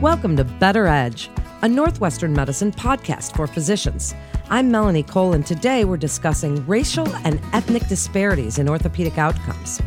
Welcome to Better Edge, a Northwestern medicine podcast for physicians. I'm Melanie Cole, and today we're discussing racial and ethnic disparities in orthopedic outcomes.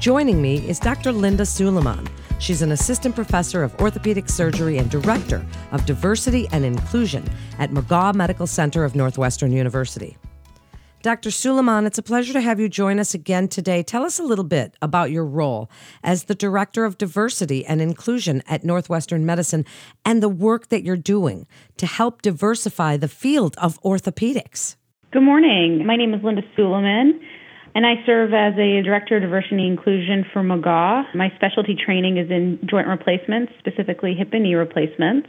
Joining me is Dr. Linda Suleiman. She's an assistant professor of orthopedic surgery and director of diversity and inclusion at McGaw Medical Center of Northwestern University. Dr. Suleiman, it's a pleasure to have you join us again today. Tell us a little bit about your role as the Director of Diversity and Inclusion at Northwestern Medicine and the work that you're doing to help diversify the field of orthopedics. Good morning. My name is Linda Suleiman, and I serve as a Director of Diversity and Inclusion for McGaw. My specialty training is in joint replacements, specifically hip and knee replacements.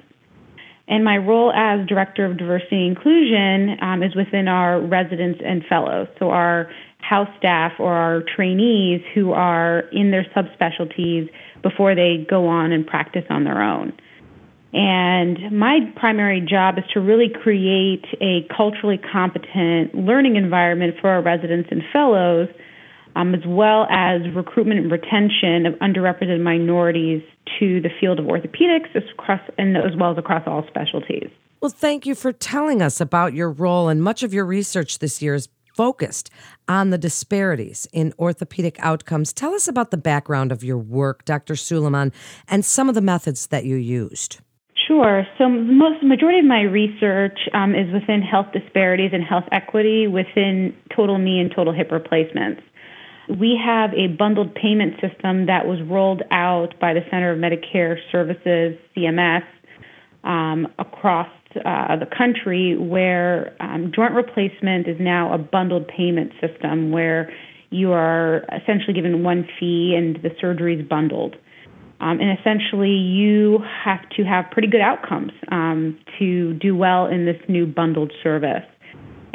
And my role as Director of Diversity and Inclusion um, is within our residents and fellows, so our house staff or our trainees who are in their subspecialties before they go on and practice on their own. And my primary job is to really create a culturally competent learning environment for our residents and fellows um, as well as recruitment and retention of underrepresented minorities to the field of orthopedics across, and as well as across all specialties. Well, thank you for telling us about your role, and much of your research this year is focused on the disparities in orthopedic outcomes. Tell us about the background of your work, Dr. Suleiman, and some of the methods that you used. Sure. So, most majority of my research um, is within health disparities and health equity within total knee and total hip replacements. We have a bundled payment system that was rolled out by the Center of Medicare Services, CMS, um, across uh, the country, where um, joint replacement is now a bundled payment system where you are essentially given one fee and the surgery is bundled. Um, and essentially, you have to have pretty good outcomes um, to do well in this new bundled service.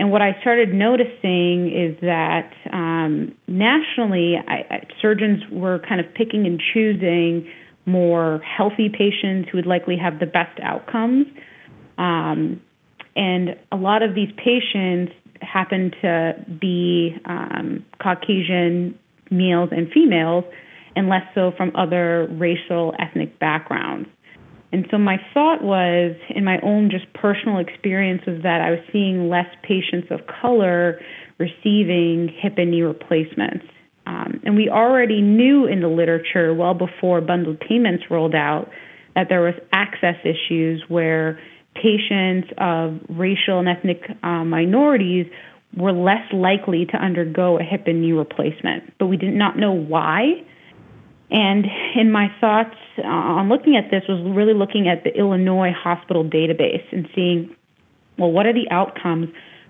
And what I started noticing is that um, nationally, I, surgeons were kind of picking and choosing more healthy patients who would likely have the best outcomes. Um, and a lot of these patients happen to be um, Caucasian males and females, and less so from other racial ethnic backgrounds. And so my thought was, in my own just personal experience, was that I was seeing less patients of color receiving hip and knee replacements. Um, and we already knew in the literature, well before bundled payments rolled out, that there was access issues where patients of racial and ethnic uh, minorities were less likely to undergo a hip and knee replacement. But we did not know why. And in my thoughts uh, on looking at this was really looking at the Illinois hospital database and seeing, well, what are the outcomes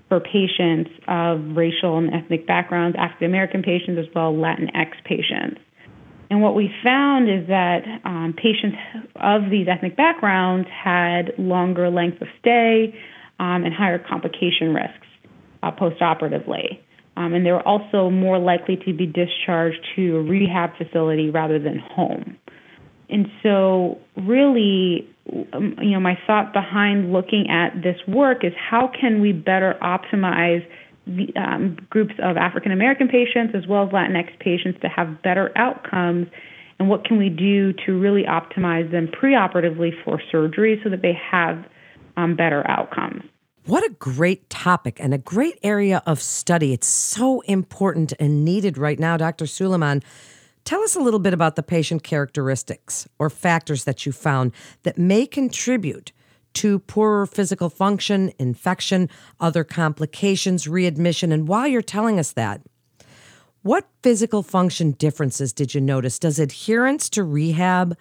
for patients of racial and ethnic backgrounds, African American patients as well Latinx patients. And what we found is that um, patients of these ethnic backgrounds had longer length of stay um, and higher complication risks uh, postoperatively. Um, and they were also more likely to be discharged to a rehab facility rather than home. And so, really, um, you know, my thought behind looking at this work is how can we better optimize the, um, groups of African American patients as well as Latinx patients to have better outcomes, and what can we do to really optimize them preoperatively for surgery so that they have um, better outcomes. What a great topic and a great area of study. It's so important and needed right now, Dr. Suleiman. Tell us a little bit about the patient characteristics or factors that you found that may contribute to poorer physical function, infection, other complications, readmission. And while you're telling us that, what physical function differences did you notice? Does adherence to rehab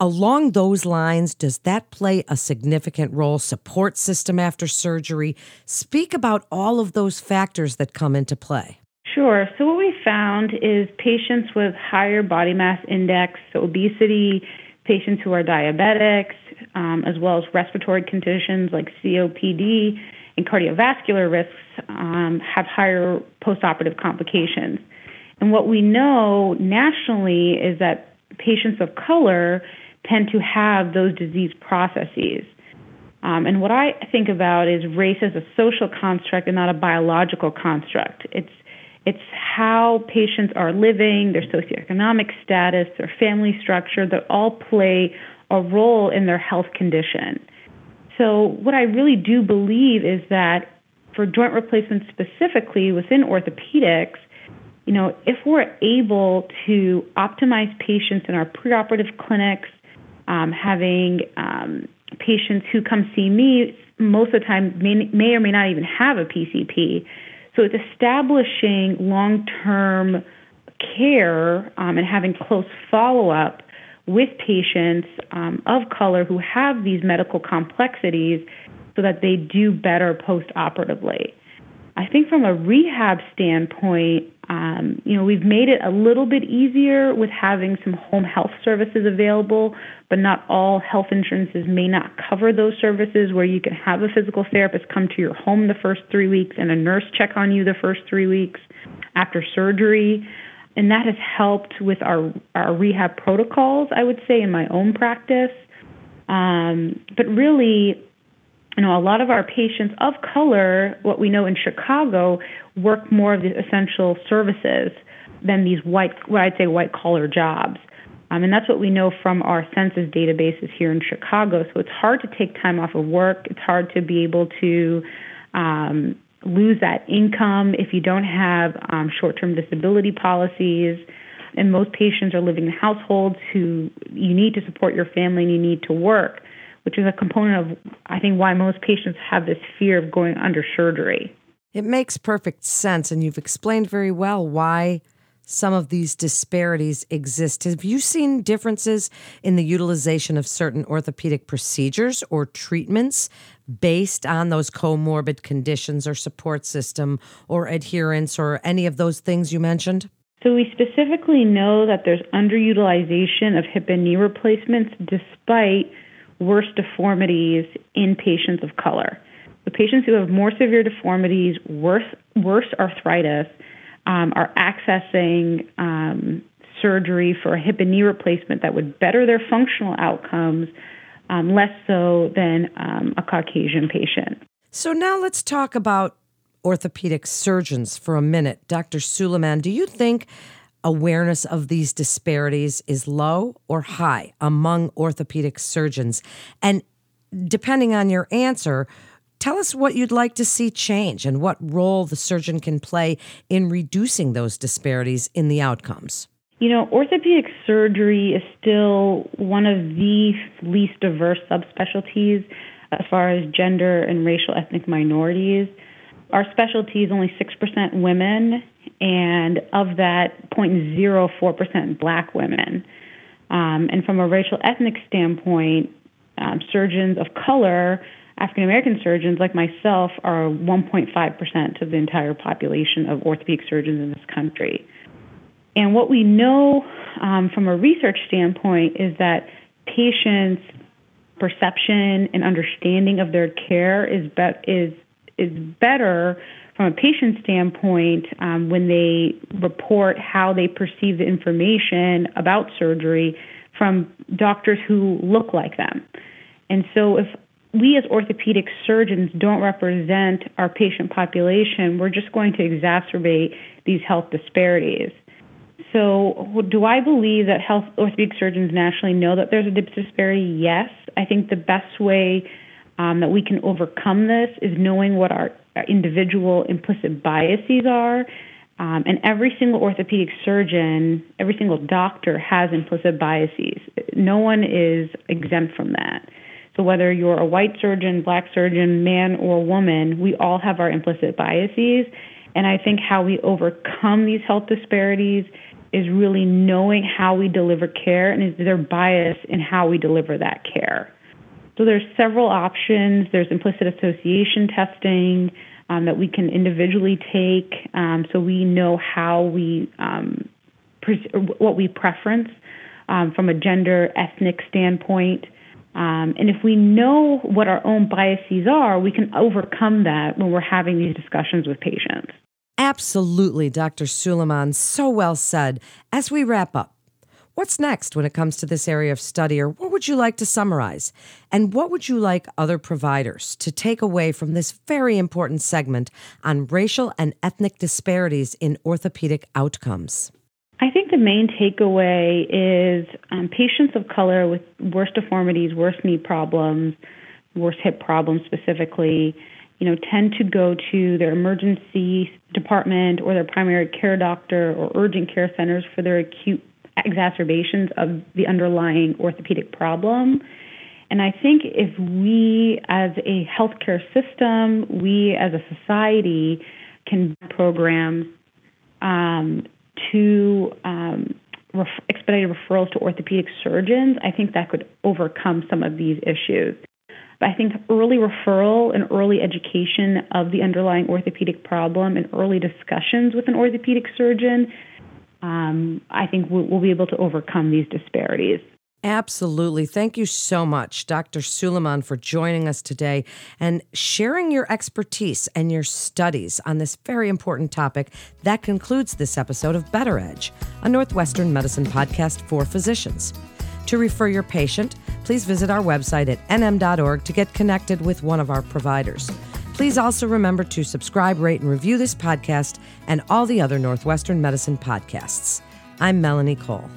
Along those lines, does that play a significant role? Support system after surgery? Speak about all of those factors that come into play. Sure. So, what we found is patients with higher body mass index, so obesity, patients who are diabetics, um, as well as respiratory conditions like COPD and cardiovascular risks, um, have higher postoperative complications. And what we know nationally is that patients of color tend to have those disease processes. Um, and what I think about is race as a social construct and not a biological construct. It's it's how patients are living, their socioeconomic status, their family structure, that all play a role in their health condition. So, what I really do believe is that for joint replacement specifically within orthopedics, you know, if we're able to optimize patients in our preoperative clinics, um, having um, patients who come see me most of the time may, may or may not even have a PCP. So it's establishing long term care um, and having close follow up with patients um, of color who have these medical complexities so that they do better post operatively. I think from a rehab standpoint, um, you know, we've made it a little bit easier with having some home health services available, but not all health insurances may not cover those services where you can have a physical therapist come to your home the first three weeks and a nurse check on you the first three weeks after surgery and that has helped with our our rehab protocols. I would say in my own practice, um, but really, you know, a lot of our patients of color, what we know in Chicago, work more of the essential services than these white, what I'd say, white collar jobs. Um, and that's what we know from our census databases here in Chicago. So it's hard to take time off of work. It's hard to be able to um, lose that income if you don't have um, short term disability policies. And most patients are living in households who you need to support your family and you need to work, which is a component of, I think, why most patients have this fear of going under surgery. It makes perfect sense. And you've explained very well why some of these disparities exist. Have you seen differences in the utilization of certain orthopedic procedures or treatments based on those comorbid conditions or support system or adherence or any of those things you mentioned? So, we specifically know that there's underutilization of hip and knee replacements despite worse deformities in patients of color. The patients who have more severe deformities, worse, worse arthritis, um, are accessing um, surgery for a hip and knee replacement that would better their functional outcomes, um, less so than um, a Caucasian patient. So now let's talk about orthopedic surgeons for a minute. Dr. Suleiman, do you think awareness of these disparities is low or high among orthopedic surgeons? And depending on your answer, Tell us what you'd like to see change and what role the surgeon can play in reducing those disparities in the outcomes. You know, orthopedic surgery is still one of the least diverse subspecialties as far as gender and racial ethnic minorities. Our specialty is only 6% women, and of that, 0.04% black women. Um, and from a racial ethnic standpoint, um, surgeons of color African American surgeons like myself are 1.5% of the entire population of orthopedic surgeons in this country. And what we know um, from a research standpoint is that patients' perception and understanding of their care is be- is is better from a patient standpoint um, when they report how they perceive the information about surgery from doctors who look like them. And so, if we as orthopedic surgeons don't represent our patient population, we're just going to exacerbate these health disparities. So, do I believe that health orthopedic surgeons nationally know that there's a disparity? Yes. I think the best way um, that we can overcome this is knowing what our, our individual implicit biases are. Um, and every single orthopedic surgeon, every single doctor has implicit biases. No one is exempt from that. So whether you're a white surgeon, black surgeon, man or woman, we all have our implicit biases. And I think how we overcome these health disparities is really knowing how we deliver care and is there bias in how we deliver that care. So there's several options. There's implicit association testing um, that we can individually take, um, so we know how we um, what we preference um, from a gender, ethnic standpoint. Um, and if we know what our own biases are, we can overcome that when we're having these discussions with patients. Absolutely, Dr. Suleiman. So well said. As we wrap up, what's next when it comes to this area of study, or what would you like to summarize? And what would you like other providers to take away from this very important segment on racial and ethnic disparities in orthopedic outcomes? I think the main takeaway is um, patients of color with worse deformities, worse knee problems, worse hip problems specifically, you know, tend to go to their emergency department or their primary care doctor or urgent care centers for their acute exacerbations of the underlying orthopedic problem. And I think if we as a healthcare system, we as a society can program um, to um, ref- expedited referrals to orthopedic surgeons, I think that could overcome some of these issues. But I think early referral and early education of the underlying orthopedic problem and early discussions with an orthopedic surgeon, um, I think we'll, we'll be able to overcome these disparities. Absolutely. Thank you so much, Dr. Suleiman, for joining us today and sharing your expertise and your studies on this very important topic. That concludes this episode of Better Edge, a Northwestern medicine podcast for physicians. To refer your patient, please visit our website at nm.org to get connected with one of our providers. Please also remember to subscribe, rate, and review this podcast and all the other Northwestern medicine podcasts. I'm Melanie Cole.